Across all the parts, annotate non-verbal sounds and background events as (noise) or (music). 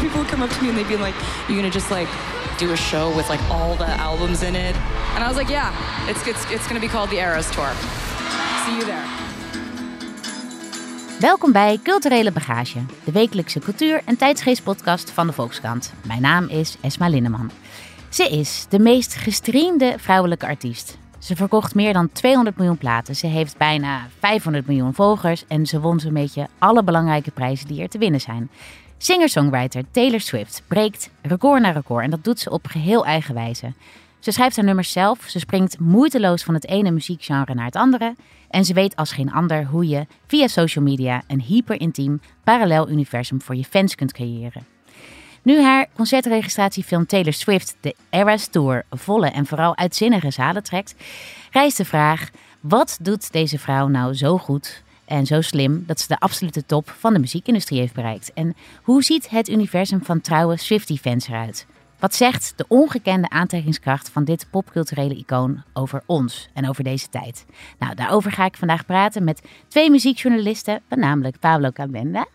people come up to me and they'd be like, "You're gonna just like do a show with like all the albums in it?" And I was like, "Yeah, it's it's it's gonna be called the Eras Tour. See you there." Welkom bij Culturele Bagage, de wekelijkse cultuur- en tijdsgeestpodcast van de Volkskrant. Mijn naam is Esma Linneman. Ze is de meest gestreamde vrouwelijke artiest. Ze verkocht meer dan 200 miljoen platen. Ze heeft bijna 500 miljoen volgers en ze won zo'n beetje alle belangrijke prijzen die er te winnen zijn. Singer-songwriter Taylor Swift breekt record na record en dat doet ze op geheel eigen wijze. Ze schrijft haar nummers zelf, ze springt moeiteloos van het ene muziekgenre naar het andere en ze weet als geen ander hoe je via social media een hyperintiem parallel universum voor je fans kunt creëren. Nu haar concertregistratiefilm Taylor Swift de Eras Tour volle en vooral uitzinnige zalen trekt, rijst de vraag: wat doet deze vrouw nou zo goed en zo slim dat ze de absolute top van de muziekindustrie heeft bereikt? En hoe ziet het universum van trouwe Swiftie-fans eruit? Wat zegt de ongekende aantrekkingskracht van dit popculturele icoon over ons en over deze tijd? Nou, daarover ga ik vandaag praten met twee muziekjournalisten, namelijk Pablo Cabenda.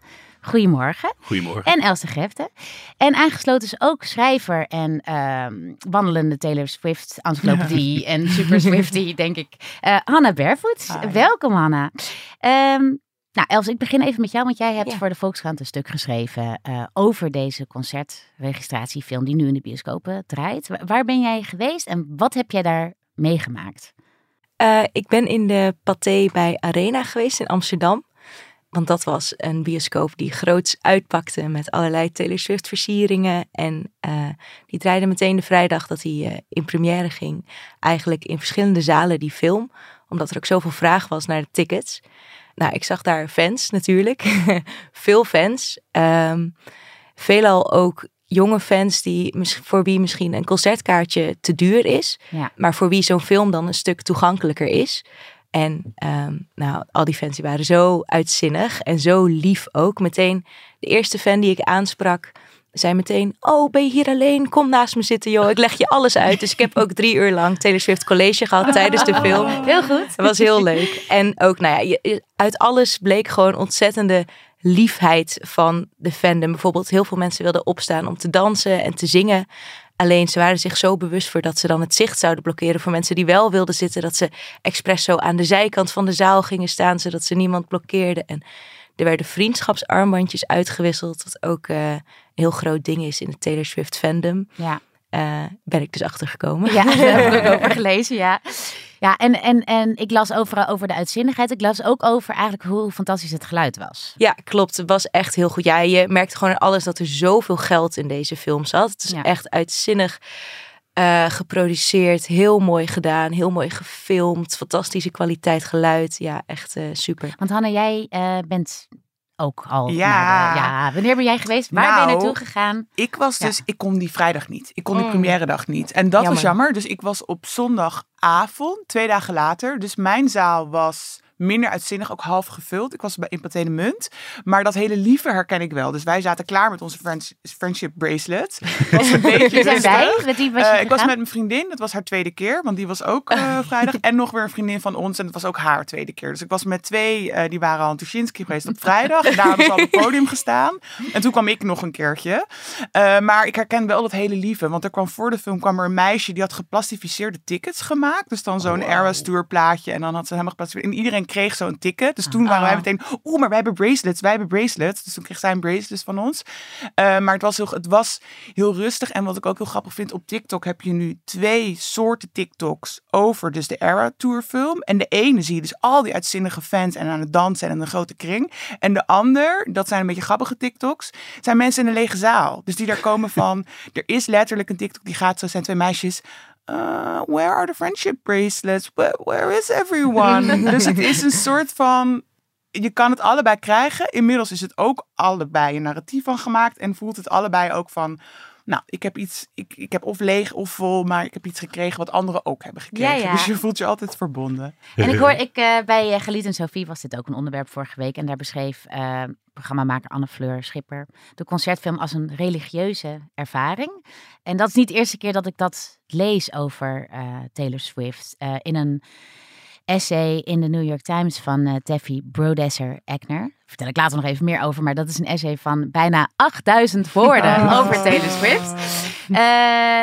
Goedemorgen. Goedemorgen. En Else Grefte. En aangesloten is ook schrijver en ehm, wandelende Taylor Swift encyclopedie en super Swiftie, (laughs) denk ik. Uh, Hanna Barefoot. Welkom, Hanna. Ehm, nou, Els, ik begin even met jou, want jij hebt voor de Volkskrant een stuk geschreven uh, over deze concertregistratiefilm die nu in de bioscopen draait. Waar ben jij geweest en wat heb jij daar meegemaakt? Uh, ik ben in de Pathé bij Arena geweest in Amsterdam. Want dat was een bioscoop die groots uitpakte met allerlei Taylor Swift versieringen. En uh, die draaide meteen de vrijdag dat hij uh, in première ging. Eigenlijk in verschillende zalen die film. Omdat er ook zoveel vraag was naar de tickets. Nou, ik zag daar fans natuurlijk. (laughs) Veel fans. Um, veelal ook jonge fans die, voor wie misschien een concertkaartje te duur is. Ja. Maar voor wie zo'n film dan een stuk toegankelijker is. En um, nou, al die fans die waren zo uitzinnig en zo lief ook. Meteen de eerste fan die ik aansprak, zei meteen: Oh, ben je hier alleen? Kom naast me zitten, joh. Ik leg je alles uit. Dus ik heb ook drie uur lang Taylor Swift college gehad (laughs) tijdens de film. Heel goed. Het was heel leuk. En ook, nou ja, uit alles bleek gewoon ontzettende liefheid van de fandom. Bijvoorbeeld, heel veel mensen wilden opstaan om te dansen en te zingen. Alleen ze waren zich zo bewust voor dat ze dan het zicht zouden blokkeren voor mensen die wel wilden zitten. Dat ze expres zo aan de zijkant van de zaal gingen staan, zodat ze niemand blokkeerden. En er werden vriendschapsarmbandjes uitgewisseld, wat ook uh, een heel groot ding is in het Taylor Swift fandom. Ja. Uh, ben ik dus achtergekomen. Ja, (laughs) daar heb ik ook over (laughs) gelezen, ja. Ja, en, en, en ik las overal over de uitzinnigheid. Ik las ook over eigenlijk hoe fantastisch het geluid was. Ja, klopt. Het was echt heel goed. Ja, je merkte gewoon aan alles dat er zoveel geld in deze film zat. Het is Ja. echt uitzinnig uh, geproduceerd. Heel mooi gedaan. Heel mooi gefilmd. Fantastische kwaliteit geluid. Ja, echt uh, super. Want Hanna, jij bent ook al. Ja. naar de- ja. Wanneer ben jij geweest? Waar ben je Nou, naartoe gegaan? Ik was Ja. dus, ik kon die vrijdag niet. Ik kon die Mm. première dag niet. En dat was Jammer. jammer. Dus ik was op zondagavond, twee dagen later. Dus mijn zaal was minder uitzinnig, ook half gevuld. Ik was bij de Munt. Maar dat hele lieve herken ik wel. Dus wij zaten klaar met onze friends- friendship bracelet. (laughs) Was een beetje zijn wij? Met wie was je Eh, ik was met mijn vriendin, dat was haar tweede keer, want die was ook eh, (laughs) vrijdag. En nog weer een vriendin van ons, en dat was ook haar tweede keer. Dus ik was met twee, eh, die waren al in Tuschinski geweest op vrijdag. En daar ze al op het podium gestaan. En toen kwam ik nog een keertje. Eh, maar ik herken wel dat hele lieve, want er kwam voor de film kwam er een meisje die had geplastificeerde tickets gemaakt. Dus dan zo'n Eras Tour plaatje en dan had ze helemaal geplastificeerd. En iedereen kreeg zo'n ticket. Dus toen waren wij meteen, oeh, maar wij hebben bracelets, wij hebben bracelets. Dus toen kreeg zij een bracelet van ons. Eh, maar het was, heel, het was heel rustig. En wat ik ook heel grappig vind, op TikTok heb je nu twee soorten TikToks over dus de Era Tour film. En de ene zie je dus al die uitzinnige fans en aan het dansen en in een grote kring. En de ander, dat zijn een beetje grappige TikToks, zijn mensen in een lege zaal. Dus die daar komen (laughs) van, er is letterlijk een TikTok die gaat zo, zijn twee meisjes... uh, where are the friendship bracelets? Where, where is everyone? (laughs) dus het is een soort van je kan het allebei krijgen. Inmiddels is het ook allebei een narratief van gemaakt. En voelt het allebei ook van. Nou, ik heb iets. Ik, ik heb of leeg of vol, maar ik heb iets gekregen wat anderen ook hebben gekregen. Ja, ja. Dus je voelt je altijd verbonden. En ik hoor, ik, eh, bij uh, Geliet en Sophie was dit ook een onderwerp vorige week. En daar beschreef uh, programmamaker Anne Fleur Schipper de concertfilm als een religieuze ervaring. En dat is niet de eerste keer dat ik dat lees over uh, Taylor Swift. in een essay in de New York Times van uh, Teffy Brodesser Eckner. Vertel ik later nog even meer over, maar dat is een essay van bijna 8000 (laughs) woorden Oh. over Taylor Swift. (laughs) Eh,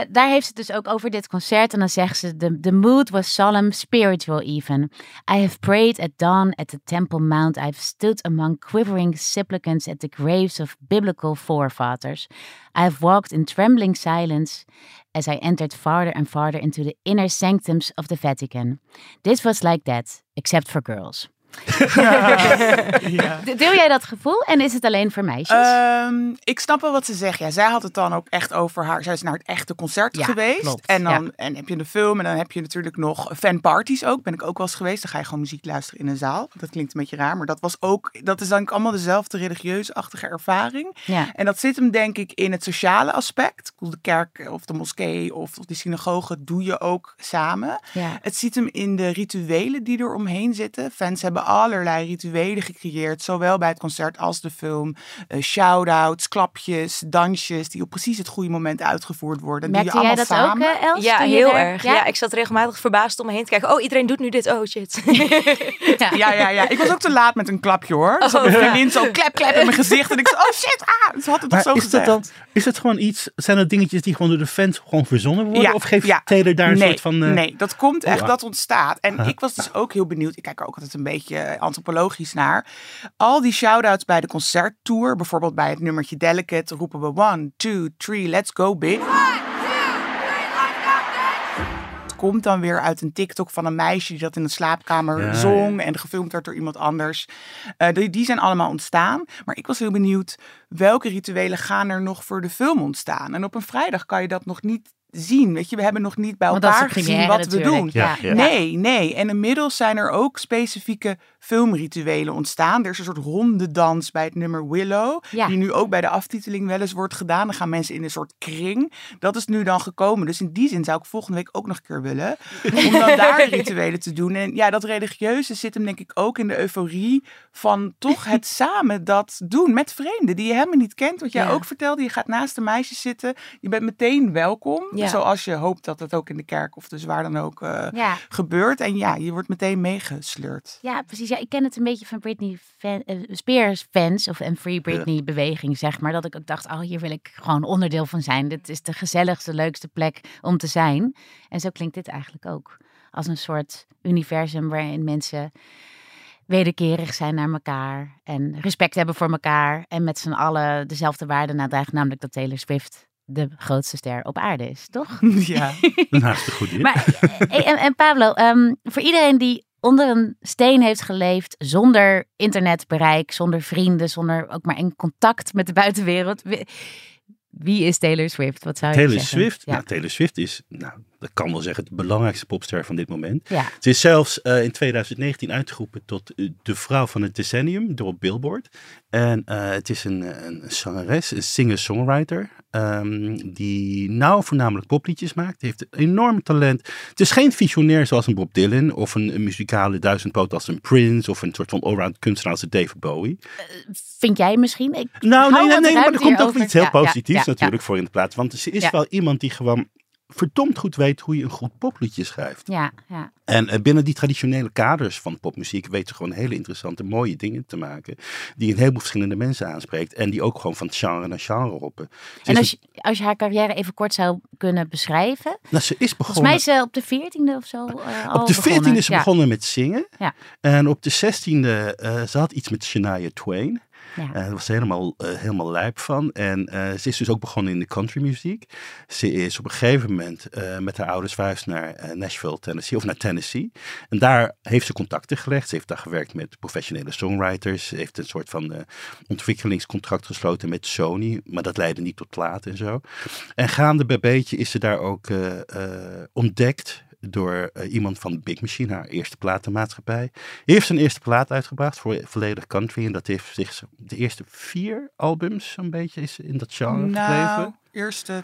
daar heeft ze het dus ook over dit concert. En dan zegt ze: the, the mood was solemn, spiritual even. I have prayed at dawn at the Temple Mount. I have stood among quivering supplicants at the graves of biblical forefathers. I have walked in trembling silence as I entered farther and farther into the inner sanctums of the Vatican. This was like that, except for girls. Ja. (laughs) Deel jij dat gevoel en is het alleen voor meisjes? Ehm, ik snap wel wat ze zegt. Ja, zij had het dan ook echt over haar. Zij is naar het echte concert Ja, geweest. klopt, En dan ja. en heb je de film en dan heb je natuurlijk nog fanparties ook. Ben ik ook wel eens geweest. Dan ga je gewoon muziek luisteren in een zaal. Dat klinkt een beetje raar, maar dat was ook. Dat is dan allemaal dezelfde religieuze-achtige ervaring. ja. En dat zit hem denk ik in het sociale aspect. Ik bedoel, De kerk of de moskee of de synagoge doe je ook samen. Ja. Het zit hem in de rituelen die er omheen zitten. Fans hebben allerlei rituelen gecreëerd, zowel bij het concert als de film. Eh shout-outs, klapjes, dansjes, die op precies het goede moment uitgevoerd worden. Merkte je jij allemaal dat samen. ook, eh, Els? Ja, heel er- erg. Ja? ik zat regelmatig verbaasd om me heen te kijken. Oh, iedereen doet nu dit. Oh, shit. (laughs) Ja. Ja, ja, ja. Ik was ook te laat met een klapje hoor. Dus Oh, mijn ja. vriendin zo klep, klep in mijn gezicht. En ik zo, oh shit, ah. Ze had het toch Maar zo is gezegd. dat dan, is het gewoon iets, zijn dat dingetjes die gewoon door de fans gewoon verzonnen worden? Ja, of geeft ja. Taylor daar een nee, soort van... eh, Nee, dat komt echt, Oh, dat ontstaat. En ik was dus ook heel benieuwd. Ik kijk er ook altijd een beetje antropologisch naar. Al die shout-outs bij de concerttour, bijvoorbeeld bij het nummertje Delicate, roepen we one, two, three, let's go big. Het komt dan weer uit een TikTok van een meisje die dat in de slaapkamer Ja, zong en gefilmd werd door iemand anders. Eh, die, die zijn allemaal ontstaan. Maar ik was heel benieuwd welke rituelen gaan er nog voor de film ontstaan. En op een vrijdag kan je dat nog niet zien. Weet je, we hebben nog niet bij elkaar gezien wat we doen. Ja. Ja. Nee, nee. En inmiddels zijn er ook specifieke filmrituelen ontstaan. Er is een soort ronde dans bij het nummer Willow. Ja. Die nu ook bij de aftiteling wel eens wordt gedaan. Dan gaan mensen in een soort kring. Dat is nu dan gekomen. Dus in die zin zou ik volgende week ook nog een keer willen. (laughs) Om dan daar rituelen te doen. En ja, dat religieuze zit hem denk ik ook in de euforie van toch het (laughs) samen dat doen met vreemden die je helemaal niet kent. Wat jij Ja. ook vertelde. Je gaat naast de meisjes zitten. Je bent meteen welkom. Ja. Zoals je hoopt dat het ook in de kerk of dus waar dan ook eh, gebeurt. En ja, je wordt meteen meegesleurd. Ja, precies. Ja, ik ken het een beetje van Britney fan, eh, Spears fans of een Free Britney beweging, zeg maar. Dat ik ook dacht, oh, hier wil ik gewoon onderdeel van zijn. Dit is de gezelligste, leukste plek om te zijn. En zo klinkt dit eigenlijk ook. Als een soort universum waarin mensen wederkerig zijn naar elkaar en respect hebben voor elkaar en met z'n allen dezelfde waarden nadragen, namelijk dat Taylor Swift de grootste ster op aarde is, toch? (laughs) ja. (laughs) Een hartstikke goed idee. Maar, eh, en, en Pablo, ehm, voor iedereen die onder een steen heeft geleefd, zonder internetbereik, zonder vrienden, zonder ook maar in contact met de buitenwereld. Wie, is Taylor Swift? Wat zou je Taylor zeggen? Swift, Ja. nou, Taylor Swift is, nou, dat kan wel zeggen, de belangrijkste popster van dit moment. ja. Ze is zelfs eh, in 2019 uitgeroepen tot eh, de vrouw van het decennium door Billboard. En eh, het is een, een zangeres, een singer-songwriter, ehm, die nou voornamelijk popliedjes maakt. Heeft een enorm talent. Het is geen visionair zoals een Bob Dylan of een, een muzikale duizendpoot als een Prince of een soort van allround kunstenaar als een David Bowie. Vind jij misschien? Ik Nou, nee, nee, nee, maar er komt ook iets heel ja, positiefs ja, natuurlijk voor in de plaats. Want ze is wel iemand die gewoon verdomd goed weet hoe je een goed popliedje schrijft. Ja, ja. En eh, binnen die traditionele kaders van popmuziek weet ze gewoon hele interessante, mooie dingen te maken. Die een heleboel verschillende mensen aanspreekt. En die ook gewoon van genre naar genre hoppen. Ze En als je, als je haar carrière even kort zou kunnen beschrijven. nou, ze is Volgens begonnen. mij is ze op de veertiende of zo al op de 14e begonnen. is ze Ja. begonnen met zingen. Ja. En op de 16e, eh ze had iets met Shania Twain. Ja. Eh, daar was ze helemaal, eh, helemaal lijp van. En eh, ze is dus ook begonnen in de countrymuziek. Ze is op een gegeven moment met haar ouders verhuisd naar Nashville, Tennessee. Of naar Tennessee. En daar heeft ze contacten gelegd. Ze heeft daar gewerkt met professionele songwriters. Ze heeft een soort van ontwikkelingscontract gesloten met Sony. Maar dat leidde niet tot plaat en zo. En gaande bij beetje is ze daar ook ontdekt door eh, iemand van Big Machine, haar eerste platenmaatschappij. Hij heeft zijn eerste plaat uitgebracht voor volledig country. En dat heeft zich de eerste vier albums zo'n beetje is in dat genre Nou, gebleven. eerste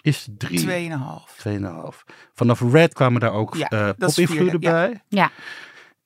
Is drie. tweeënhalf. Tweeënhalf. Vanaf Red kwamen daar ook Ja, eh pop-invloeden vierde, ja. bij. Ja.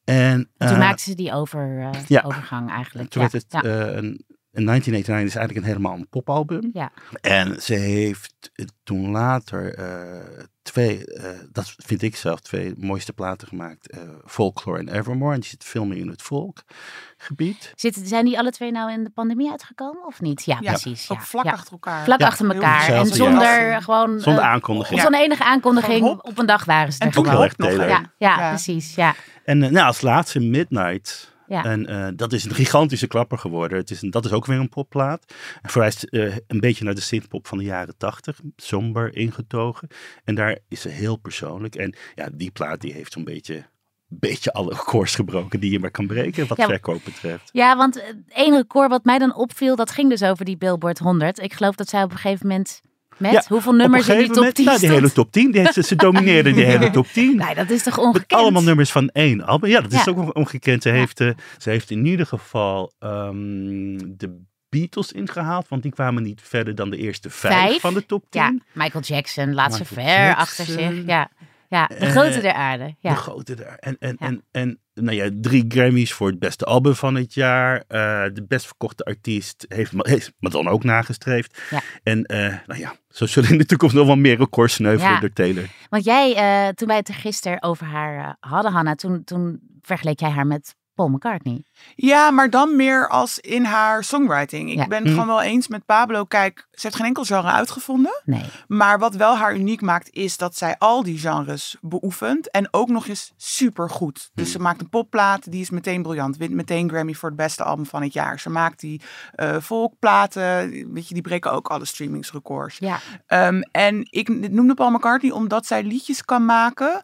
En Toen eh, maakte ze die over, eh, ja. overgang eigenlijk. toen ja. werd het ja. eh, een in 1989 is eigenlijk een helemaal een popalbum. Ja. En ze heeft eh, toen later eh, twee, eh, dat vind ik zelf, twee mooiste platen gemaakt. eh, Folklore en Evermore. En die zit veel meer in het volkgebied. Zitten, zijn die alle twee nou in de pandemie uitgekomen of niet? Ja, Ja, precies. Ook ja. vlak Ja. achter elkaar. Vlak Ja. achter elkaar. En zonder gewoon... Zonder eh, aankondiging. Zonder enige aankondiging. Op een dag waren ze er En toen Ook gewoon. heel erg nog? Ja, ja, Ja. precies. Ja. En nou, als laatste Midnight. Ja. En eh, dat is een gigantische klapper geworden. Het is een, dat is ook weer een popplaat. En verwijst eh, een beetje naar de synthpop van de jaren tachtig. Somber, ingetogen. En daar is ze heel persoonlijk. En ja, die plaat die heeft zo'n beetje, beetje alle records gebroken die je maar kan breken. Wat Ja, verkoop betreft. Ja, want het ene record wat mij dan opviel, dat ging dus over die Billboard 100. Ik geloof dat zij op een gegeven moment met Ja, hoeveel nummers in die top 10 moment, nou, die hele top 10. Die ze- ze domineerde die hele top 10. Nee, dat is toch Met ongekend? allemaal nummers van één album. Ja, dat is Ja. ook ongekend. Ze, heeft, eh, ze heeft in ieder geval ehm, de Beatles ingehaald. Want die kwamen niet verder dan de eerste vijf, Vijf? van de top 10. Ja, Michael Jackson laat ze ver Jackson. achter zich. Ja, ja de Eh, grote der aarde. Ja. De grote daar. En, en, Ja. en, en nou ja, drie Grammys voor het beste album van het jaar. Eh, de best verkochte artiest heeft, heeft Madonna ook nagestreefd. Ja. En eh, nou ja, zo zullen in de toekomst nog wel meer records sneuvelen Ja. door Taylor. Want jij, eh, toen wij het er gisteren over haar hadden, Hanna, toen, toen vergeleek jij haar met Paul McCartney. Ja, maar dan meer als in haar songwriting. Ik Ja. ben het Hm. gewoon wel eens met Pablo. Kijk, ze heeft geen enkel genre uitgevonden. Nee. Maar wat wel haar uniek maakt, is dat zij al die genres beoefent. En ook nog eens supergoed. Dus ze maakt een popplaat, die is meteen briljant. Wint meteen Grammy voor het beste album van het jaar. Ze maakt die eh volkplaten, weet je, die breken ook alle streamingsrecords. Ja. Ehm, en ik noemde Paul McCartney omdat zij liedjes kan maken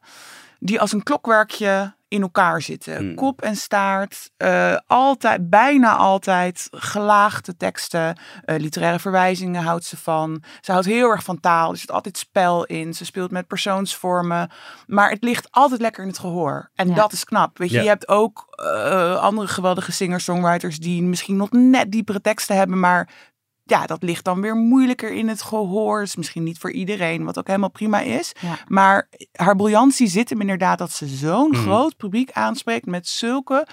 die als een klokwerkje in elkaar zitten. Hmm. Kop en staart, eh, altijd, bijna altijd gelaagde teksten, eh, literaire verwijzingen houdt ze van. Ze houdt heel erg van taal, er zit altijd spel in. Ze speelt met persoonsvormen, maar het ligt altijd lekker in het gehoor. En Ja. dat is knap. Weet je, Ja. je hebt ook eh, andere geweldige singer-songwriters die misschien nog net diepere teksten hebben, maar ja, dat ligt dan weer moeilijker in het gehoor. Is misschien niet voor iedereen, wat ook helemaal prima is. Ja. Maar haar briljantie zit hem inderdaad dat ze zo'n Mhm. groot publiek aanspreekt met zulke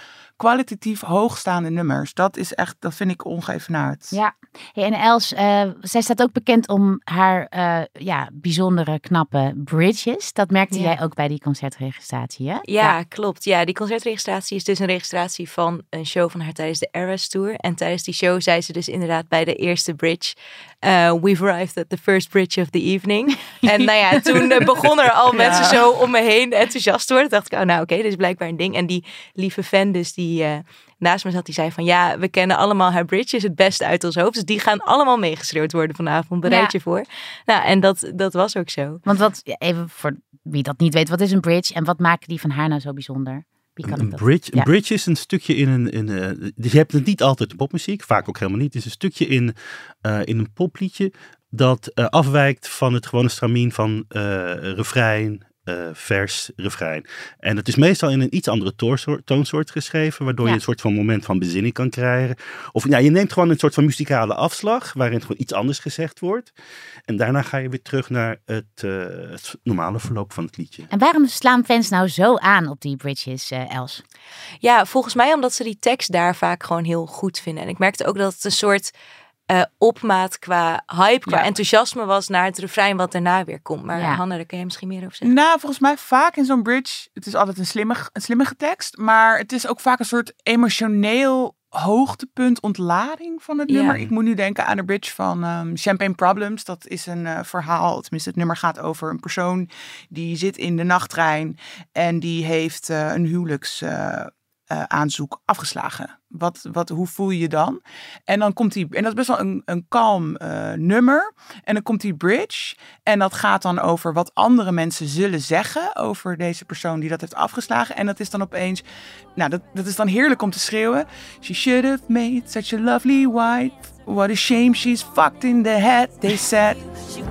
kwalitatief hoogstaande nummers. Dat is echt, dat vind ik ongeëvenaard. Ja, hey, en Els, eh, zij staat ook bekend om haar eh, ja, bijzondere, knappe bridges. Dat merkte Ja. jij ook bij die concertregistratie, hè? Ja, klopt. Ja, die concertregistratie is dus een registratie van een show van haar tijdens de Eras Tour. En tijdens die show zei ze dus inderdaad bij de eerste bridge... eh, We've arrived at the first bridge of the evening. (laughs) en nou ja, toen begonnen er al mensen zo om me heen enthousiast te worden. Toen dacht ik, oh nou oké, dit is blijkbaar een ding. En die lieve fan dus die eh, naast me zat, die zei van... Ja, we kennen allemaal haar bridges het beste uit ons hoofd. Dus die gaan allemaal meegeschreeuwd worden vanavond. Bereid Ja. je voor. Nou, en dat, dat was ook zo. Want wat, even voor wie dat niet weet, wat is een bridge en wat maken die van haar nou zo bijzonder? Wie kan ik Een bridge, Ja. een bridge is een stukje in een. In, eh, dus je hebt het niet altijd in popmuziek, vaak ook helemaal niet. Het is een stukje in, eh, in een popliedje dat eh, afwijkt van het gewone stramien van eh, refrein, eh, vers, refrein. En het is meestal in een iets andere toonsoort, toonsoort geschreven, waardoor Ja. je een soort van moment van bezinning kan krijgen. Of ja, je neemt gewoon een soort van muzikale afslag, waarin gewoon iets anders gezegd wordt. En daarna ga je weer terug naar het, eh, het normale verloop van het liedje. En waarom slaan fans nou zo aan op die bridges, eh, Els? Ja, volgens mij omdat ze die tekst daar vaak gewoon heel goed vinden. En ik merkte ook dat het een soort eh, opmaat qua hype, qua Ja. enthousiasme was naar het refrein wat daarna weer komt. Maar Ja. Hanna, daar kun je misschien meer over zeggen. Nou, volgens mij vaak in zo'n bridge, het is altijd een slimme, een slimmige tekst, maar het is ook vaak een soort emotioneel hoogtepunt, ontlading van het Ja. nummer. Ik moet nu denken aan de bridge van ehm, Champagne Problems. Dat is een eh, verhaal, tenminste het nummer gaat over een persoon die zit in de nachttrein en die heeft eh, een huwelijks... eh, aanzoek afgeslagen. Wat, wat, hoe voel je je dan? En dan komt die, en dat is best wel een, een kalm eh, nummer. En dan komt die bridge. En dat gaat dan over wat andere mensen zullen zeggen over deze persoon die dat heeft afgeslagen. En dat is dan opeens, nou, dat, dat is dan heerlijk om te schreeuwen. She should have made such a lovely wife. What a shame she's fucked in the head, they said. She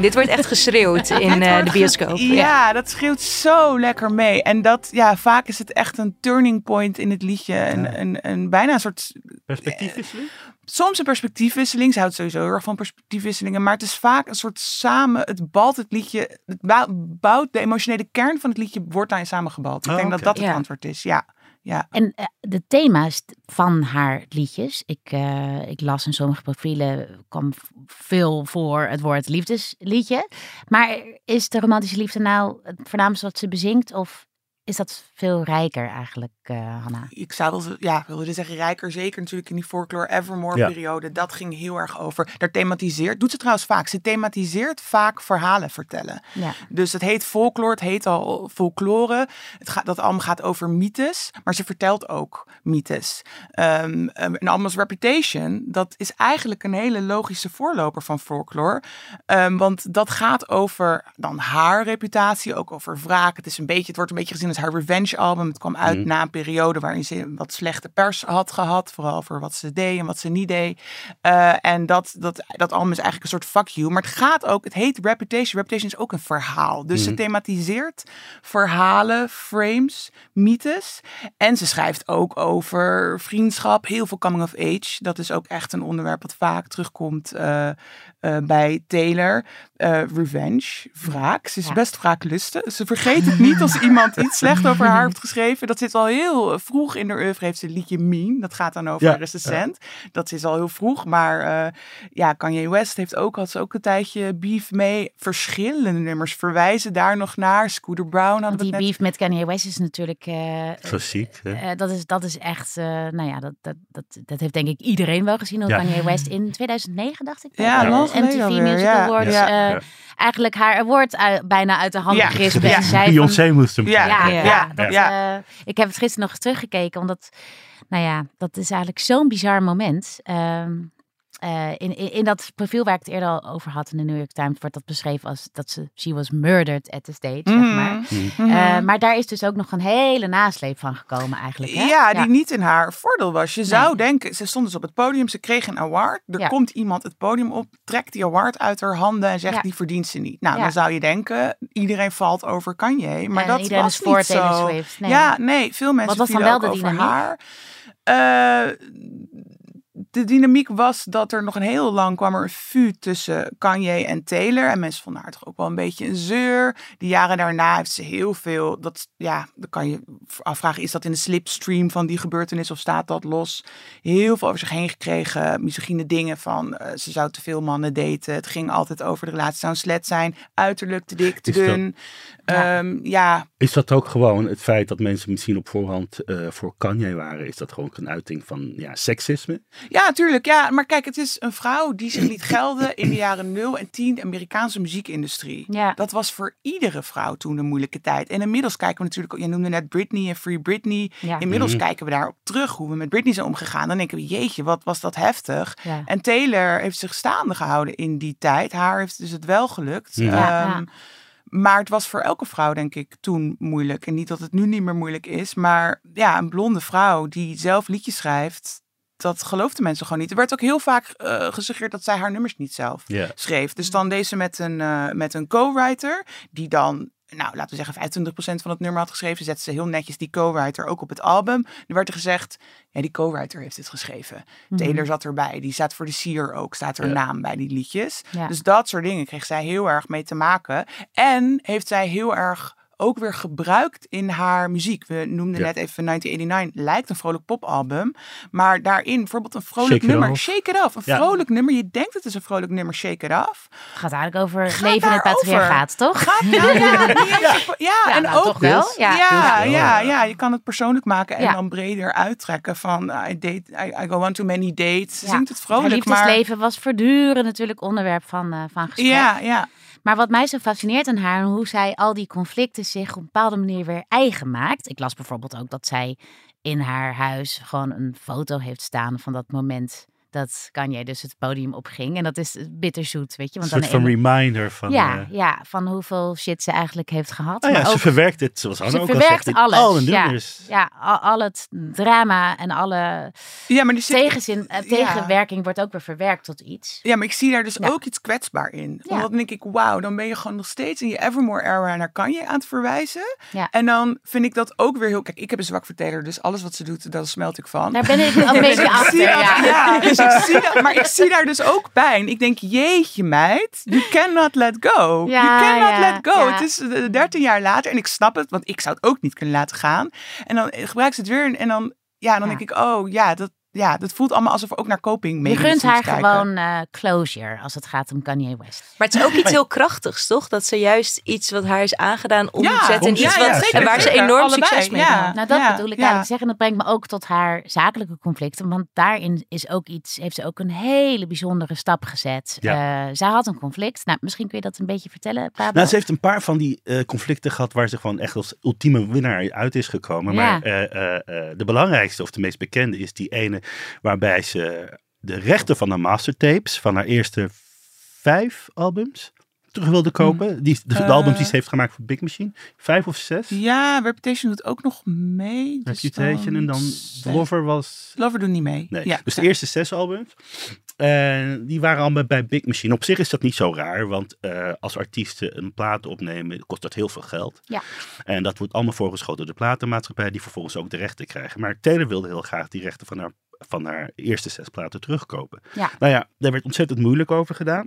Dit wordt echt geschreeuwd (laughs) in eh, de bioscoop. Ja, dat schreeuwt zo lekker mee. En dat, ja, vaak is het echt een turning point in het liedje. Een, Ja. een, een, bijna een soort Perspectiefwisseling? soms een perspectiefwisseling. Ze houdt sowieso heel erg van perspectiefwisselingen. Maar het is vaak een soort samen. Het balt het liedje. Het bou- bouwt de emotionele kern van het liedje. Wordt daarin samengebald. Ik Oh, denk oké. dat dat het Ja. antwoord is. Ja. Ja. En eh, de thema's van haar liedjes, ik, eh, ik las in sommige profielen, kwam veel voor het woord liefdesliedje. Maar is de romantische liefde nou het voornaamste wat ze bezingt? Of is dat veel rijker eigenlijk, eh Hanna? ik zou wel, ja, wilde zeggen rijker, zeker natuurlijk in die folklore Evermore Ja. periode. Dat ging heel erg over. Daar thematiseert, doet ze trouwens vaak. Ze thematiseert vaak verhalen vertellen. Ja. Dus het heet folklore, het heet al folklore. Het gaat, dat allemaal gaat over mythes, maar ze vertelt ook mythes. Ehm um, en Alma's Reputation, dat is eigenlijk een hele logische voorloper van folklore. Ehm, want dat gaat over dan haar reputatie, ook over wraak. Het, is een beetje, het wordt een beetje gezien als haar revenge album. Het kwam uit Mhm. na een periode waarin ze wat slechte pers had gehad. Vooral voor wat ze deed en wat ze niet deed. Eh, en dat, dat, dat album is eigenlijk een soort fuck you. Maar het gaat ook, het heet Reputation. Reputation is ook een verhaal. Dus ze Mhm. thematiseert verhalen, frames, mythes. En ze schrijft ook over vriendschap, heel veel coming of age. Dat is ook echt een onderwerp wat vaak terugkomt eh, eh, bij Taylor. Eh, revenge, wraak. Ze is Ja. best wraaklustig. Ze vergeet het niet als iemand iets (laughs) slecht over haar heeft geschreven. Dat zit al heel vroeg in de oeuvre. Heeft ze het liedje Mean. Dat gaat dan over Ja, haar. Dat is al heel vroeg. Maar eh, ja, Kanye West heeft ook, had ze ook een tijdje beef mee. Verschillende nummers verwijzen daar nog naar. Scooter Brown we die net beef met Kanye West is natuurlijk... eh, Klassiek. hè? eh, dat, is, dat is echt, eh, nou ja, dat, dat, dat, dat heeft denk ik iedereen wel gezien. Hoe Ja. Kanye West in 2009, dacht ik. Ja, MTV alweer, Music ja. Awards. Ja. eh, Ja. Eigenlijk haar award uit- bijna uit de handen Ja. gerispen. Ja. Van, Beyoncé moest hem Ja, ja, krijgen. ja, ja, dat, ja. eh, ik heb het gisteren nog eens teruggekeken, omdat, nou ja, dat is eigenlijk zo'n bizar moment. Ehm, eh, in, in, in dat profiel waar ik het eerder al over had in de New York Times, wordt dat beschreven als dat ze she was murdered at the stage, zeg maar. Mhm. Eh, maar daar is dus ook nog een hele nasleep van gekomen eigenlijk. Hè? Ja, die niet in haar voordeel was. Je zou Nee. denken, ze stond dus op het podium, ze kreeg een award. Er Ja. komt iemand het podium op, trekt die award uit haar handen en zegt, Ja. die verdient ze niet. Nou, Ja. dan zou je denken, iedereen valt over Kanye. Maar En dat iedereen was is voor niet zo. Swift. Nee. Ja, nee, veel mensen was dan vielen wel ook de over dynamiek? haar. Eh, de dynamiek was dat er nog een heel lang kwam er een vuur tussen Kanye en Taylor. En mensen vonden haar toch ook wel een beetje een zeur. De jaren daarna heeft ze heel veel. Dat, ja, dan kan je afvragen: is dat in de slipstream van die gebeurtenis of staat dat los? Heel veel over zich heen gekregen. Misogyne dingen van eh, ze zou te veel mannen daten. Het ging altijd over de relatie zou een slet zijn. Uiterlijk te dik, te Is dat- dun. Ja. Ehm, ja, Is dat ook gewoon het feit dat mensen misschien op voorhand eh, voor Kanye waren? Is dat gewoon een uiting van ja, seksisme? Ja, natuurlijk. Ja, maar kijk, het is een vrouw die zich liet gelden in de jaren 0 en 10 de Amerikaanse muziekindustrie. Ja. Dat was voor iedere vrouw toen een moeilijke tijd. En inmiddels kijken we natuurlijk, ook- je noemde net Britney en Free Britney. Ja. Inmiddels Mhm. kijken we daarop terug hoe we met Britney zijn omgegaan. Dan denken we, jeetje, wat was dat heftig. Ja. En Taylor heeft zich staande gehouden in die tijd. Haar heeft dus het wel gelukt. Ja. Ja, Ehm, ja. Maar het was voor elke vrouw, denk ik, toen moeilijk. En niet dat het nu niet meer moeilijk is. Maar ja, een blonde vrouw die zelf liedjes schrijft, dat geloofden mensen gewoon niet. Er werd ook heel vaak eh, gesuggereerd dat zij haar nummers niet zelf schreef. Dus dan deed ze met een, eh, met een co-writer, die dan, nou laten we zeggen, 25% van het nummer had geschreven. Zette ze heel netjes die co-writer ook op het album. Er werd er gezegd, ja, die co-writer heeft dit geschreven. Mhm. Taylor zat erbij, die staat voor de sier ook, staat er Ja. naam bij die liedjes. Ja. Dus dat soort dingen kreeg zij heel erg mee te maken. En heeft zij heel erg ook weer gebruikt in haar muziek. We noemden Ja. net even 1989, lijkt een vrolijk popalbum. Maar daarin bijvoorbeeld een vrolijk Shake nummer. Shake It Off. Een Ja. vrolijk nummer, je denkt het is een vrolijk nummer, Shake It Off. Het gaat eigenlijk over Gaat leven in het patriarchaat, toch? Gaat, ja, ja, (laughs) en nou, ook toch wel. Ja. ja, ja, je kan het persoonlijk maken en Ja. dan breder uittrekken van uh, I, date, I, I go on too many dates. Ze zingt het vrolijk, maar... liefdesleven was voortdurend natuurlijk onderwerp van, eh, van gesprek. Ja, ja. Maar wat mij zo fascineert aan haar, hoe zij al die conflicten zich op een bepaalde manier weer eigen maakt. Ik las bijvoorbeeld ook dat zij in haar huis gewoon een foto heeft staan van dat moment dat Kanye dus het podium opging. En dat is bitterzoet, weet je. Een Want soort van aan de ene- reminder van... ja, eh, ja, van hoeveel shit ze eigenlijk heeft gehad. nou ja, maar ze ook, verwerkt het, zoals Anne ze ook al verwerkt zegt, in alles. alle ja, nummers. ja al, al het drama en alle Ja, maar zit, tegenzin, eh, ja. tegenwerking wordt ook weer verwerkt tot iets. Ja, maar ik zie daar dus Ja. ook iets kwetsbaar in. Ja. Want dan denk ik, wauw, dan ben je gewoon nog steeds in je Evermore-era naar Kanye aan het verwijzen. Ja. En dan vind ik dat ook weer heel... Kijk, ik heb een zwak voor Taylor, dus alles wat ze doet, daar smelt ik van. Daar ben ik al een (laughs) beetje achter. Ja. (laughs) dus ik zie dat, maar ik zie daar dus ook pijn. Ik denk, jeetje meid, you cannot let go. Ja, you cannot ja, let go. ja. Het is eh, 13 jaar later en ik snap het, want ik zou het ook niet kunnen laten gaan. En dan gebruikt ze het weer en dan, ja, dan denk ik, oh ja, dat, ja, dat voelt allemaal alsof we ook naar coping Je gunt haar kijken. gewoon eh, closure als het gaat om Kanye West. Maar het is ook iets (laughs) heel krachtigs, toch? Dat ze juist iets wat haar is aangedaan omzet in Ja, iets ja, wat, zeker, en waar ze enorm Allebei, succes mee ja. had. Nou, dat Ja, bedoel ik ja. eigenlijk zeggen. En dat brengt me ook tot haar zakelijke conflicten. Want daarin is ook iets, heeft ze ook een hele bijzondere stap gezet. Ja. Eh, zij had een conflict. Nou, misschien kun je dat een beetje vertellen, Pablo. Nou, ze heeft een paar van die eh, conflicten gehad waar ze gewoon echt als ultieme winnaar uit is gekomen. Ja. Maar eh, eh, eh, de belangrijkste of de meest bekende is die ene waarbij ze de rechten van de mastertapes van haar eerste vijf albums terug wilde kopen. Die, de, de Eh. albums die ze heeft gemaakt voor Big Machine. Vijf of zes. Ja, Reputation doet ook nog mee. dus Reputation en dan zes. Lover was... Lover doet niet mee. Nee, Ja. dus de eerste zes albums. En die waren allemaal bij Big Machine. Op zich is dat niet zo raar, want eh, als artiesten een plaat opnemen, kost dat heel veel geld. Ja. En dat wordt allemaal voorgeschoten door de platenmaatschappij, die vervolgens ook de rechten krijgen. Maar Taylor wilde heel graag die rechten van haar, van haar eerste zes platen terugkopen. Ja. Nou ja, daar werd ontzettend moeilijk over gedaan.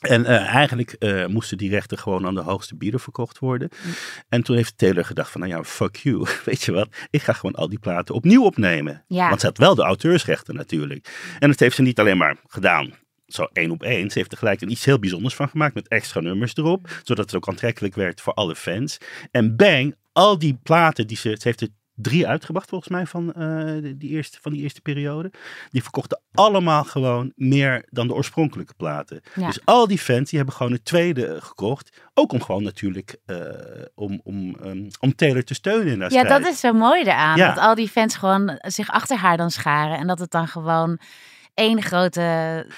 En eh, eigenlijk eh, moesten die rechten gewoon aan de hoogste bieder verkocht worden. Mm. En toen heeft Taylor gedacht van, nou ja, fuck you. (laughs) Weet je wat, ik ga gewoon al die platen opnieuw opnemen. Ja. Want ze had wel de auteursrechten natuurlijk. En dat heeft ze niet alleen maar gedaan, zo één op één. Ze heeft er gelijk een iets heel bijzonders van gemaakt met extra nummers erop. Zodat het ook aantrekkelijk werd voor alle fans. En bang, al die platen die ze, ze heeft er drie uitgebracht volgens mij van, eh, die eerste, van die eerste periode. Die verkochten allemaal gewoon meer dan de oorspronkelijke platen. Ja. Dus al die fans die hebben gewoon een tweede gekocht. Ook om gewoon natuurlijk eh, om, om, ehm, om Taylor te steunen in Ja, strijd. dat is zo mooi eraan. Ja. Dat al die fans gewoon zich achter haar dan scharen. En dat het dan gewoon één grote...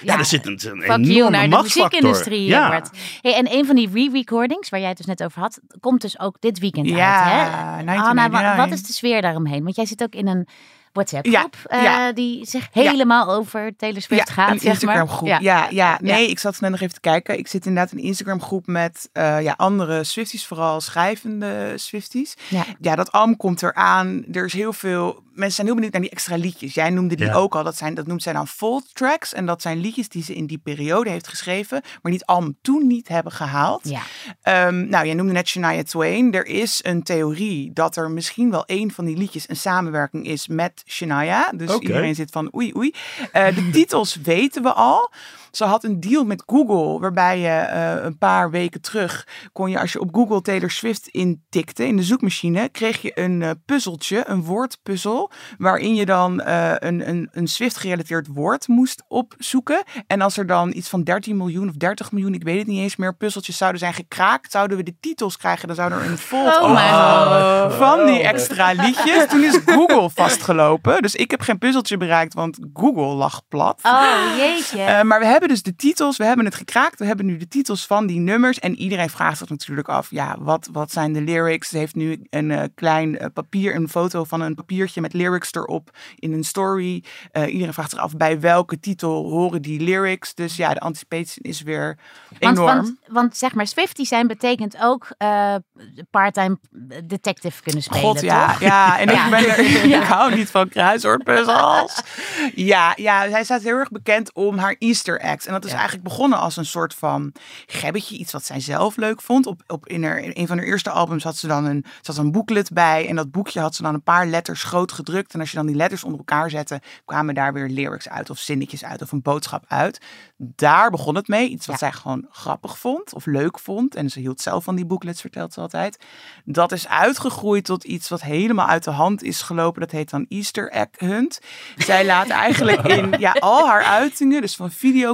Ja, er zit een, een enorme naar de muziekindustrie Ja. wordt. Hey, en een van die re-recordings, waar jij het dus net over had, komt dus ook dit weekend Ja, uit. Hè? 1999. Hanna, wa- wat is de sfeer daaromheen? Want jij zit ook in een WhatsApp-groep Ja, ja. eh, die zich helemaal over Taylor Swift gaat, een zeg maar. Instagram groep. Ja. Ja, nee, ik zat net nog even te kijken. Ik zit inderdaad in een Instagram groep met eh, ja, andere Swifties, vooral schrijvende Swifties. Ja. Ja, dat album komt eraan. Er is heel veel. Mensen zijn heel benieuwd naar die extra liedjes. Jij noemde die Ja. ook al. Dat, zijn, dat noemt zij dan full tracks. En dat zijn liedjes die ze in die periode heeft geschreven, maar niet album toen niet hebben gehaald. Ja. Ehm, nou, jij noemde net Shania Twain. Er is een theorie dat er misschien wel een van die liedjes een samenwerking is met Shania. Dus iedereen zit van oei oei. Eh, de (laughs) titels weten we al. Ze had een deal met Google, waarbij je eh, een paar weken terug kon je, als je op Google Taylor Swift intikte in de zoekmachine, kreeg je een eh, puzzeltje, een woordpuzzel, waarin je dan eh, een, een, een Swift-gerelateerd woord moest opzoeken. En als er dan iets van 13 miljoen of 30 miljoen, ik weet het niet eens meer, puzzeltjes zouden zijn gekraakt, zouden we de titels krijgen. Dan zou er een fold Oh van die extra liedjes. Toen is Google vastgelopen. Dus ik heb geen puzzeltje bereikt, want Google lag plat. Oh, jeetje. Eh, maar we hebben dus de titels, we hebben het gekraakt. We hebben nu de titels van die nummers. En iedereen vraagt zich natuurlijk af, ja, wat, wat zijn de lyrics? Ze heeft nu een eh, klein eh, papier, een foto van een papiertje met lyrics erop in een story. Eh, iedereen vraagt zich af, bij welke titel horen die lyrics? Dus ja, de anticipatie is weer want, enorm. want, want zeg maar, Swiftie zijn betekent ook part-time detective kunnen spelen, God, ja, toch? ja. En (laughs) Ja. ik ben er, (laughs) (laughs) ik hou niet van kruiswoordpuzzels. Ja, ja, zij staat heel erg bekend om haar Easter En dat is eigenlijk begonnen als een soort van gebbetje, iets wat zij zelf leuk vond. Op, op in, haar, in een van haar eerste albums had ze dan een, had een booklet bij. En dat boekje had ze dan een paar letters groot gedrukt. En als je dan die letters onder elkaar zette, kwamen daar weer lyrics uit of zinnetjes uit of een boodschap uit. Daar begon het mee. Iets wat zij gewoon grappig vond of leuk vond. En ze hield zelf van die booklets, vertelt ze altijd. Dat is uitgegroeid tot iets wat helemaal uit de hand is gelopen. Dat heet dan Easter Egg Hunt. Zij laat (laughs) eigenlijk in ja, al haar uitingen, dus van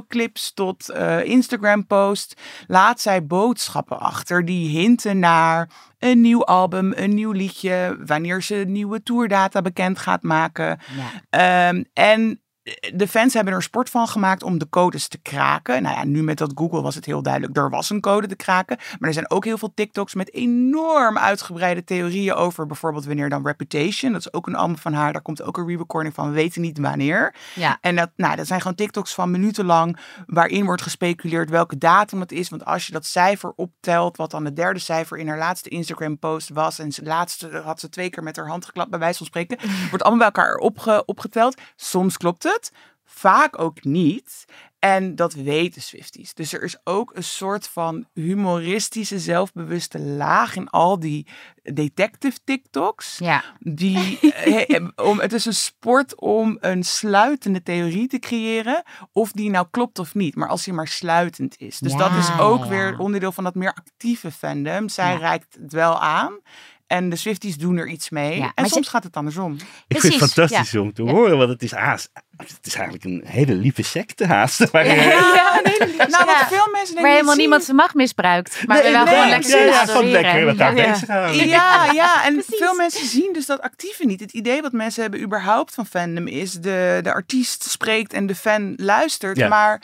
videoclips tot eh, Instagram post, laat zij boodschappen achter die hinten naar een nieuw album, een nieuw liedje, wanneer ze nieuwe tourdata bekend gaat maken. Ja. Ehm, en de fans hebben er sport van gemaakt om de codes te kraken. Nou ja, nu met dat Google was het heel duidelijk. Er was een code te kraken. Maar er zijn ook heel veel TikToks met enorm uitgebreide theorieën over bijvoorbeeld wanneer dan Reputation. Dat is ook een album van haar. Daar komt ook een re-recording van. We weten niet wanneer. Ja. En dat, nou, dat zijn gewoon TikToks van minuten lang waarin wordt gespeculeerd welke datum het is. Want als je dat cijfer optelt, wat dan het derde cijfer in haar laatste Instagram post was. En ze laatste had ze twee keer met haar hand geklapt bij wijze van spreken. (laughs) Wordt allemaal bij elkaar opge, opgeteld. Soms klopt het, vaak ook niet. En dat weten Swifties. Dus er is ook een soort van humoristische, zelfbewuste laag in al die detective TikToks. Ja. Die, eh, om, het is een sport om een sluitende theorie te creëren. Of die nou klopt of niet. Maar als die maar sluitend is. Dus dat is ook ja. weer onderdeel van dat meer actieve fandom. Zij Ja. reikt het wel aan. En de Swifties doen er iets mee. Ja, en ze- soms gaat het andersom. Ik vind het fantastisch ja. om te Ja. horen, want het is haast. Het is eigenlijk een hele lieve secte haast. Maar, Ja. eh, Ja, nee, nou, wat Ja. veel mensen Waar denk ik helemaal zien- niemand zijn macht misbruikt. Maar nee, wel nee, gewoon lekker ja, ja, gewoon lekker Ja. bezig. Ja, ja, (laughs) en Precies. veel mensen zien dus dat actieve niet. Het idee wat mensen hebben überhaupt van fandom is de, de artiest spreekt en de fan luistert. Ja. Maar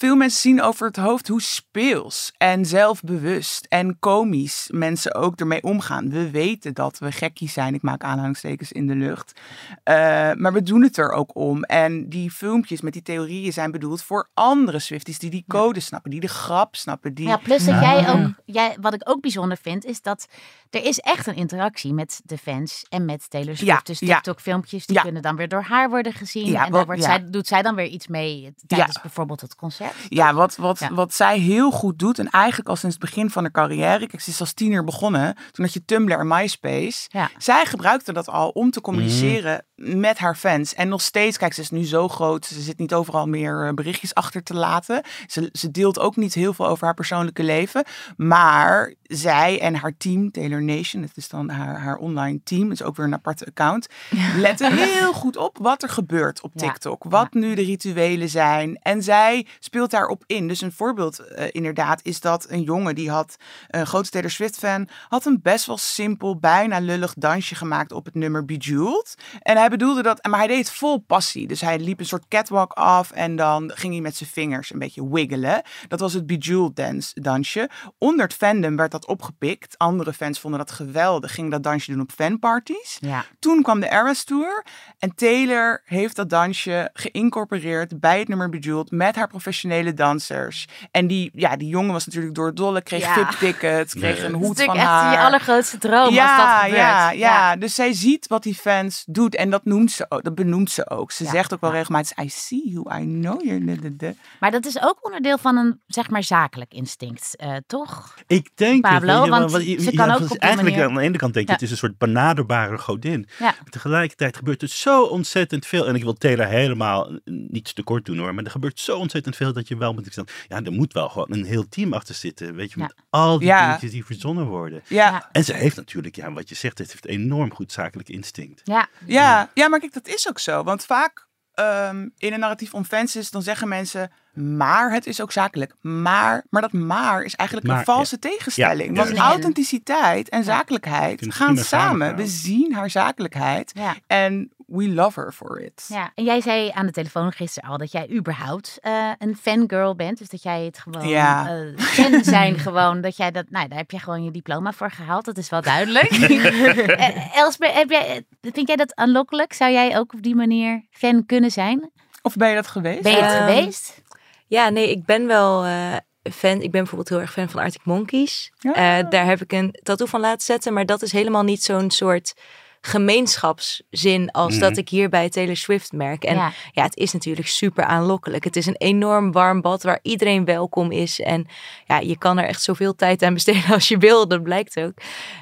veel mensen zien over het hoofd hoe speels en zelfbewust en komisch mensen ook ermee omgaan. We weten dat we gekkies zijn. Ik maak aanhalingstekens in de lucht. Eh, maar we doen het er ook om. En die filmpjes met die theorieën zijn bedoeld voor andere Swifties die die code snappen, die de grap snappen. Die... Ja, plus dat jij ook, jij, wat ik ook bijzonder vind, is dat er is echt een interactie met de fans en met Taylor Swift. Ja, dus ja. TikTok-filmpjes, die Ja. kunnen dan weer door haar worden gezien. Ja, en wat- daar wordt ja. zij, doet zij dan weer iets mee tijdens bijvoorbeeld het concert. Ja, wat, wat, Ja. wat zij heel goed doet, en eigenlijk al sinds het begin van haar carrière, kijk, ze is als tiener begonnen, toen had je Tumblr en MySpace. Ja. Zij gebruikte dat al om te communiceren met haar fans. En nog steeds, kijk, ze is nu zo groot, ze zit niet overal meer eh, berichtjes achter te laten. Ze, ze deelt ook niet heel veel over haar persoonlijke leven. Maar zij en haar team, Taylor Nation, het is dan haar, haar online team, het is ook weer een aparte account, (laughs) letten heel goed op wat er gebeurt op. TikTok. Wat nu de rituelen zijn. En zij speelt daarop in. Dus een voorbeeld eh, inderdaad is dat een jongen die had, een grote Taylor Swift fan, had een best wel simpel, bijna lullig dansje gemaakt op het nummer Bejeweled. En hij bedoelde dat, maar hij deed het vol passie. Dus hij liep een soort catwalk af en dan ging hij met zijn vingers een beetje wiggelen. Dat was het Bejeweled dance, dansje. Onder het fandom werd dat opgepikt. Andere fans vonden dat geweldig, gingen dat dansje doen op fanparties. Ja. Toen kwam de Eras Tour en Taylor heeft dat dansje geïncorporeerd bij het nummer Bejeweled met haar professionele dansers. En die, ja, die jongen was natuurlijk door het dolle, kreeg Ja. VIP-tickets, kreeg Nee. een Dat is hoed natuurlijk van echt haar. je allergrootste droom als ja, dat gebeurt. ja, ja, dus zij ziet wat die fans doet en dat noemt ze ook, dat benoemt ze ook. Ze Ja. zegt ook wel Ja. regelmatig, I see you, I know you're... de- de- de." Maar dat is ook onderdeel van een, zeg maar, zakelijk instinct, eh, toch? Ik denk het, Pablo, wel, want want je- ze kan ja, ook op die Eigenlijk manier- aan de ene kant denk je, Ja. het is een soort benaderbare godin. Maar tegelijkertijd gebeurt er zo ontzettend veel. En ik wil Taylor helemaal niets tekort doen hoor. Maar er gebeurt zo ontzettend veel dat je wel moet staan. Ja, er moet wel gewoon een heel team achter zitten. Weet je, Ja. met al die Ja. dingetjes die verzonnen worden. Ja. En ze heeft natuurlijk, ja, wat je zegt, ze heeft enorm goed zakelijk instinct. Ja, Ja, ja, maar kijk, dat is ook zo. Want vaak ehm, in een narratief om fans is, dan zeggen mensen, maar het is ook zakelijk. Maar, maar dat maar is eigenlijk Maar, een valse tegenstelling. Ja, Want authenticiteit en zakelijkheid gaan samen. We zien haar zakelijkheid ja. en we love her for it. Ja, en jij zei aan de telefoon gisteren al dat jij überhaupt eh, een fangirl bent. Dus dat jij het gewoon Ja. eh, fan (laughs) zijn gewoon. Dat jij dat, nou, daar heb je gewoon je diploma voor gehaald. Dat is wel duidelijk. (laughs) Elsbeth, heb jij, vind jij dat aanlokkelijk? Zou jij ook op die manier fan kunnen zijn? Of ben je dat geweest? Ben je het Ehm, geweest? Ja, nee, ik ben wel eh, fan. Ik ben bijvoorbeeld heel erg fan van Arctic Monkeys. Ja. Eh, daar heb ik een tattoo van laten zetten. Maar dat is helemaal niet zo'n soort gemeenschapszin als Mhm. dat ik hier bij Taylor Swift merk. En ja. ja, het is natuurlijk super aanlokkelijk. Het is een enorm warm bad waar iedereen welkom is. En ja, je kan er echt zoveel tijd aan besteden (laughs) als je wil. Dat blijkt ook.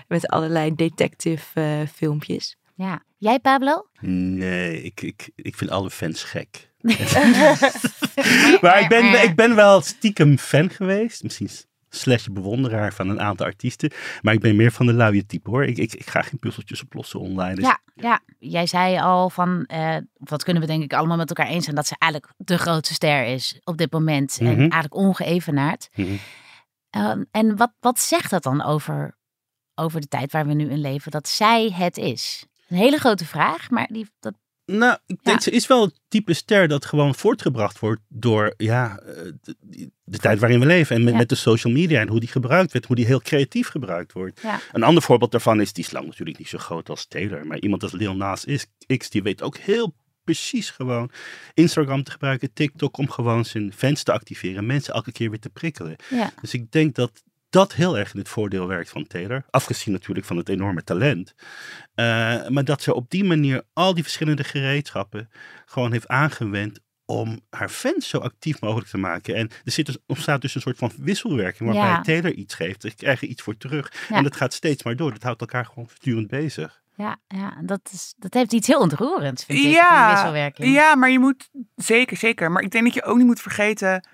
Met allerlei detective eh, filmpjes. ja. Jij, Pablo? Nee, ik, ik, ik vind alle fans gek. (laughs) (laughs) maar ik ben, ik ben wel stiekem fan geweest. Misschien slash bewonderaar van een aantal artiesten. Maar ik ben meer van de luie type hoor. Ik, ik, ik ga geen puzzeltjes oplossen online. Dus Ja, ja, jij zei al van, eh, wat kunnen we denk ik allemaal met elkaar eens zijn, dat ze eigenlijk de grootste ster is op dit moment. En Mhm. eigenlijk ongeëvenaard. Mhm. Ehm, en wat, wat zegt dat dan over, over de tijd waar we nu in leven, dat zij het is? Een hele grote vraag, maar die, dat Nou, ik denk Ja. ze is wel het type ster dat gewoon voortgebracht wordt door ja, eh, de, de tijd waarin we leven. En met, Ja. met de social media en hoe die gebruikt wordt, hoe die heel creatief gebruikt wordt. Ja. Een ander voorbeeld daarvan is, die is lang natuurlijk niet zo groot als Taylor. Maar iemand als Lil Nas X, die weet ook heel precies gewoon Instagram te gebruiken, TikTok, om gewoon zijn fans te activeren. Mensen elke keer weer te prikkelen. Dus ik denk dat dat heel erg in het voordeel werkt van Taylor. Afgezien natuurlijk van het enorme talent. Eh, maar dat ze op die manier al die verschillende gereedschappen gewoon heeft aangewend om haar fans zo actief mogelijk te maken. En er zit dus, ontstaat dus een soort van wisselwerking waarbij Ja. Taylor iets geeft, ze krijgen iets voor terug. Ja. En dat gaat steeds maar door. Dat houdt elkaar gewoon voortdurend bezig. Ja, ja dat, is, dat heeft iets heel ontroerends, vind ik, die Ja, wisselwerking. ja, maar je moet zeker, zeker. Maar ik denk dat je ook niet moet vergeten.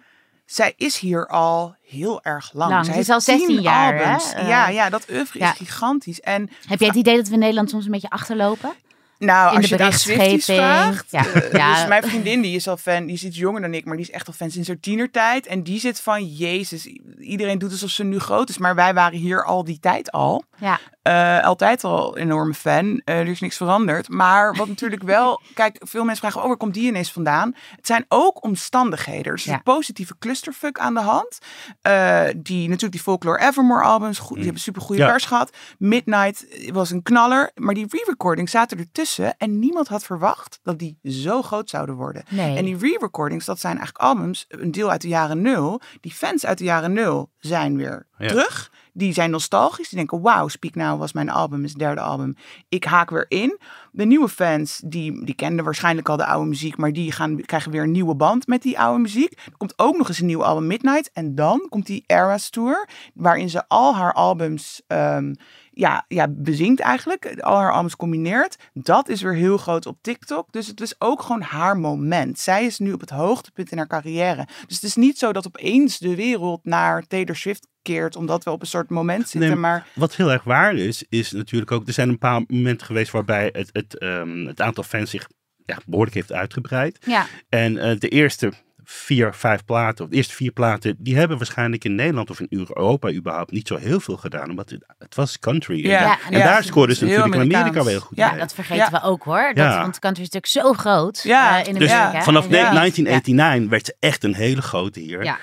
Zij is hier al heel erg lang. Lang, Zij is al 16 tien jaar, hè? albums. Eh, ja, ja, dat oeuvre ja. is gigantisch. En Heb jij het idee dat we in Nederland soms een beetje achterlopen? Nou, in als de je aan Swifties vraagt. Ja. eh, Ja. Dus mijn vriendin, die is al fan, die is iets jonger dan ik, maar die is echt al fan sinds haar tienertijd. En die zit van, jezus, iedereen doet alsof ze nu groot is. Maar wij waren hier al die tijd al. Ja, Eh, altijd al een enorme fan. Eh, er is niks veranderd. Maar wat natuurlijk (laughs) wel... Kijk, veel mensen vragen... Oh, waar komt die ineens vandaan? Het zijn ook omstandigheden. Er is Ja. een positieve clusterfuck aan de hand. Eh, die natuurlijk die Folklore Evermore albums... Goed, die hebben super goede Ja. pers gehad. Midnight was een knaller. Maar die re-recordings zaten En niemand had verwacht dat die zo groot zouden worden. nee. En die re-recordings, dat zijn eigenlijk albums, een deel uit de jaren nul. Die fans uit de jaren nul zijn weer Ja. terug. Die zijn nostalgisch. Die denken, wauw, Speak Now was mijn album, is het derde album. Ik haak weer in. De nieuwe fans, die, die kenden waarschijnlijk al de oude muziek. Maar die gaan, krijgen weer een nieuwe band met die oude muziek. Er komt ook nog eens een nieuw album, Midnight. En dan komt die Eras Tour. Waarin ze al haar albums ehm, ja, ja, bezingt eigenlijk. Al haar albums combineert. Dat is weer heel groot op TikTok. Dus het is ook gewoon haar moment. Zij is nu op het hoogtepunt in haar carrière. Dus het is niet zo dat opeens de wereld naar Taylor Swift keert. Omdat we op een soort moment zitten. Nee, maar Wat heel erg waar is, is natuurlijk ook... Er zijn een paar momenten geweest waarbij het, het, ehm, het aantal fans zich ja, behoorlijk heeft uitgebreid. ja, En eh, de eerste vier, vijf platen, of de eerste vier platen, die hebben waarschijnlijk in Nederland of in Europa überhaupt niet zo heel veel gedaan. Omdat het, het was country. Ja, en, ja, en daar scoorden ze natuurlijk in Amerika wel heel goed Ja, mee. dat vergeten Ja. we ook hoor. Dat, Ja. Want country is natuurlijk zo groot Ja, eh, in Dus Amerika. vanaf ne- Ja. 1989 werd ze echt een hele grote hier. Ja.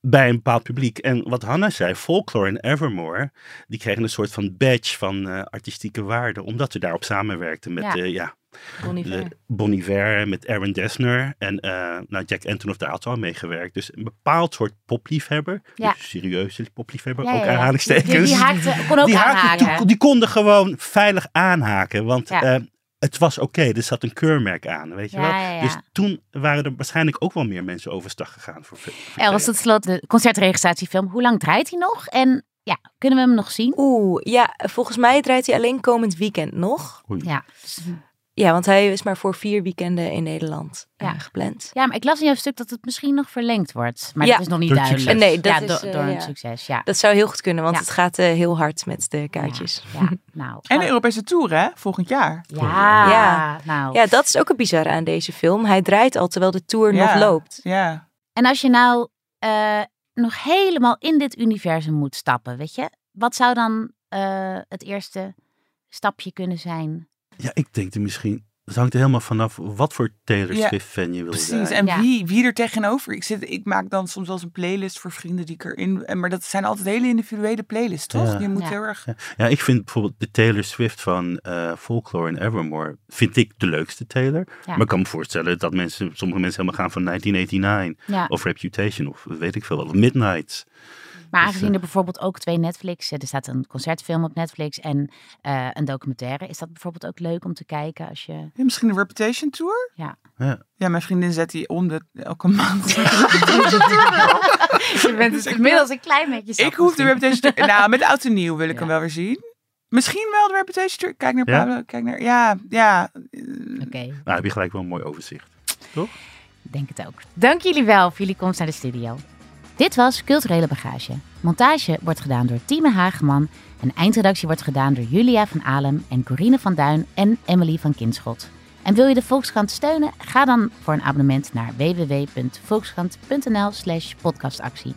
Bij een bepaald publiek. En wat Hanna zei, Folklore en Evermore, die kregen een soort van badge van eh, artistieke waarde. Omdat ze daarop samenwerkten met Ja. eh, ja, Bon Iver. de Bon Iver, met Aaron Dessner. En eh nou, Jack Antonoff daar had al meegewerkt. Dus een bepaald soort popliefhebber. Ja. Dus serieuze popliefhebber, Ja, ook ja, ja. aanhalingstekens. Die, die haakte, kon ook Die haakten- aanhaken. die, die konden gewoon veilig aanhaken. Want Ja. eh, het was oké, er zat een keurmerk aan, weet je Ja, wel. ja, ja. Dus toen waren er waarschijnlijk ook wel meer mensen overstag gegaan. Voor, voor Els, tot slot de concertregistratiefilm. Hoe lang draait hij nog? En ja, kunnen we hem nog zien? Oeh, ja, volgens mij draait hij alleen komend weekend nog. Ja. Ja, want hij is maar voor vier weekenden in Nederland eh, gepland. ja, maar ik las in jouw stuk dat het misschien nog verlengd wordt. Maar Ja. dat is nog niet Door duidelijk. succes. Nee, dat ja, is, door, eh, door een ja. succes, ja. Dat zou heel goed kunnen, want Ja. het gaat eh, heel hard met de kaartjes. Ja, ja, (laughs) nou. En de Europese Tour, hè? Volgend jaar. ja, Ja. nou. Ja, dat is ook het bizarre aan deze film. Hij draait al terwijl de tour Ja. nog loopt. Ja. En als je nou eh, nog helemaal in dit universum moet stappen, weet je? Wat zou dan eh, het eerste stapje kunnen zijn? Ja, ik denk er misschien... Het hangt er helemaal vanaf wat voor Taylor Ja, Swift fan je wil Precies. zijn. En Ja. wie, wie er tegenover? Ik, zit, ik maak dan soms wel eens een playlist voor vrienden die ik erin... en- Maar dat zijn altijd hele individuele playlists, toch? Ja. Je moet Ja. heel erg... Ja, ik vind bijvoorbeeld de Taylor Swift van eh, Folklore en Evermore, vind ik de leukste Taylor. Ja. Maar ik kan me voorstellen dat mensen, sommige mensen helemaal gaan van 1989 Ja. of Reputation of weet ik veel wat, of Midnight. Maar Dus, aangezien eh, er bijvoorbeeld ook twee Netflix, eh, er staat een concertfilm op Netflix en eh, een documentaire, is dat bijvoorbeeld ook leuk om te kijken als je. Ja, misschien de Reputation Tour? Ja. Ja. Ja, mijn vriendin zet die om de, elke maand. (laughs) Je bent Dus ik inmiddels een klein beetje. ik hoef de Reputation Tour... Nou, met oud en nieuw wil ik Ja. hem wel weer zien. Misschien wel de Reputation Tour. Kijk naar Ja? Pablo, kijk naar... Ja, ja. Oké, Nou, heb je gelijk wel een mooi overzicht. ik denk het ook. Dank jullie wel voor jullie komst naar de studio. Dit was Culturele Bagage. Montage wordt gedaan door Tieme Hageman en eindredactie wordt gedaan door Julia van Alem en Corine van Duin en Emily van Kinschot. En wil je de Volkskrant steunen? Ga dan voor een abonnement naar www.volkskrant.nl slash podcastactie.